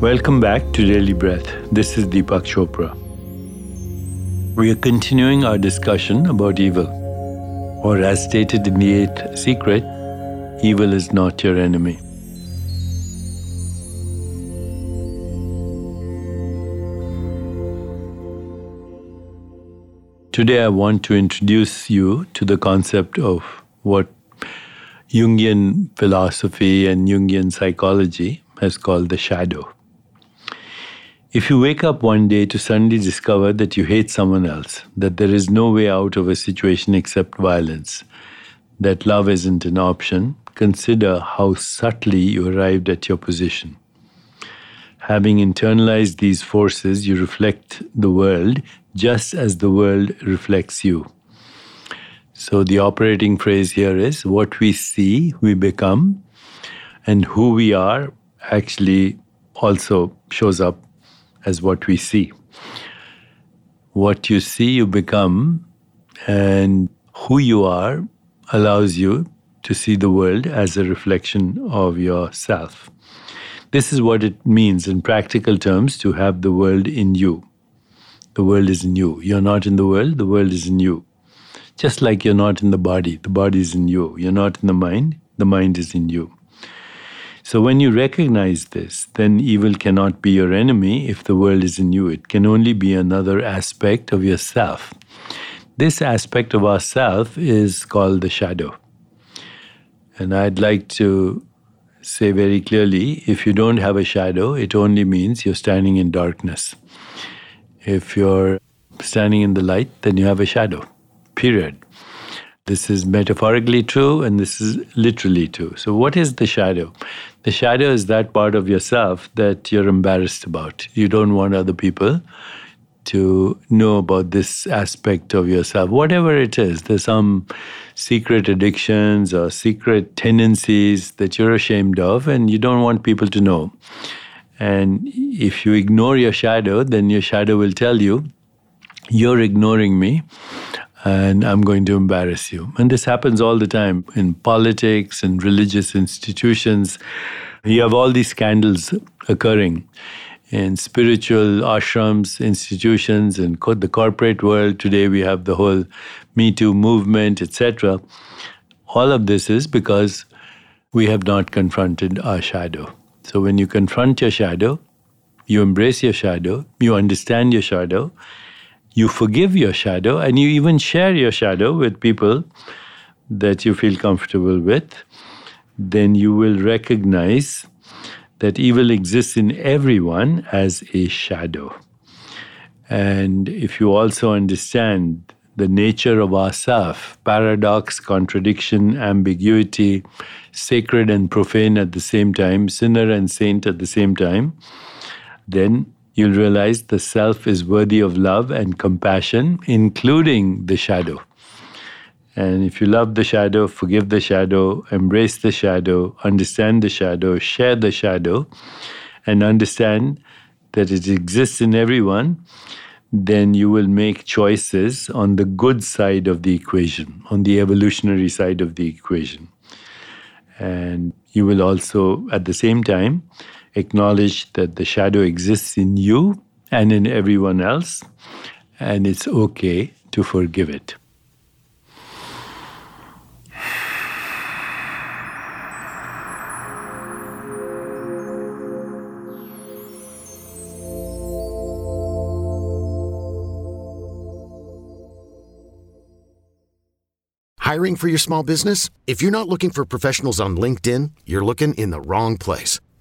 Welcome back to Daily Breath. This is Deepak Chopra. We are continuing our discussion about evil. Or, as stated in the eighth secret, evil is not your enemy. Today, I want to introduce you to the concept of what Jungian philosophy and Jungian psychology has called the shadow. If you wake up one day to suddenly discover that you hate someone else, that there is no way out of a situation except violence, that love isn't an option, consider how subtly you arrived at your position. Having internalized these forces, you reflect the world just as the world reflects you. So, the operating phrase here is what we see, we become, and who we are actually also shows up as what we see. What you see, you become, and who you are allows you to see the world as a reflection of yourself. This is what it means in practical terms to have the world in you. The world is in you. You're not in the world, the world is in you. Just like you're not in the body, the body is in you. You're not in the mind, the mind is in you. So when you recognize this, then evil cannot be your enemy if the world is in you. It can only be another aspect of yourself. This aspect of ourself is called the shadow. And I'd like to say very clearly if you don't have a shadow, it only means you're standing in darkness. If you're standing in the light, then you have a shadow, period. This is metaphorically true and this is literally true. So, what is the shadow? The shadow is that part of yourself that you're embarrassed about. You don't want other people to know about this aspect of yourself, whatever it is. There's some secret addictions or secret tendencies that you're ashamed of, and you don't want people to know. And if you ignore your shadow, then your shadow will tell you, You're ignoring me and I'm going to embarrass you. And this happens all the time in politics and religious institutions. You have all these scandals occurring in spiritual ashrams, institutions, and the corporate world. Today we have the whole Me Too movement, etc. All of this is because we have not confronted our shadow. So when you confront your shadow, you embrace your shadow, you understand your shadow, you forgive your shadow and you even share your shadow with people that you feel comfortable with, then you will recognize that evil exists in everyone as a shadow. And if you also understand the nature of ourself, paradox, contradiction, ambiguity, sacred and profane at the same time, sinner and saint at the same time, then you'll realize the self is worthy of love and compassion, including the shadow. And if you love the shadow, forgive the shadow, embrace the shadow, understand the shadow, share the shadow, and understand that it exists in everyone, then you will make choices on the good side of the equation, on the evolutionary side of the equation. And you will also, at the same time, acknowledge that the shadow exists in you and in everyone else, and it's okay to forgive it. Hiring for your small business? If you're not looking for professionals on LinkedIn, you're looking in the wrong place.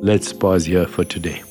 Let's pause here for today.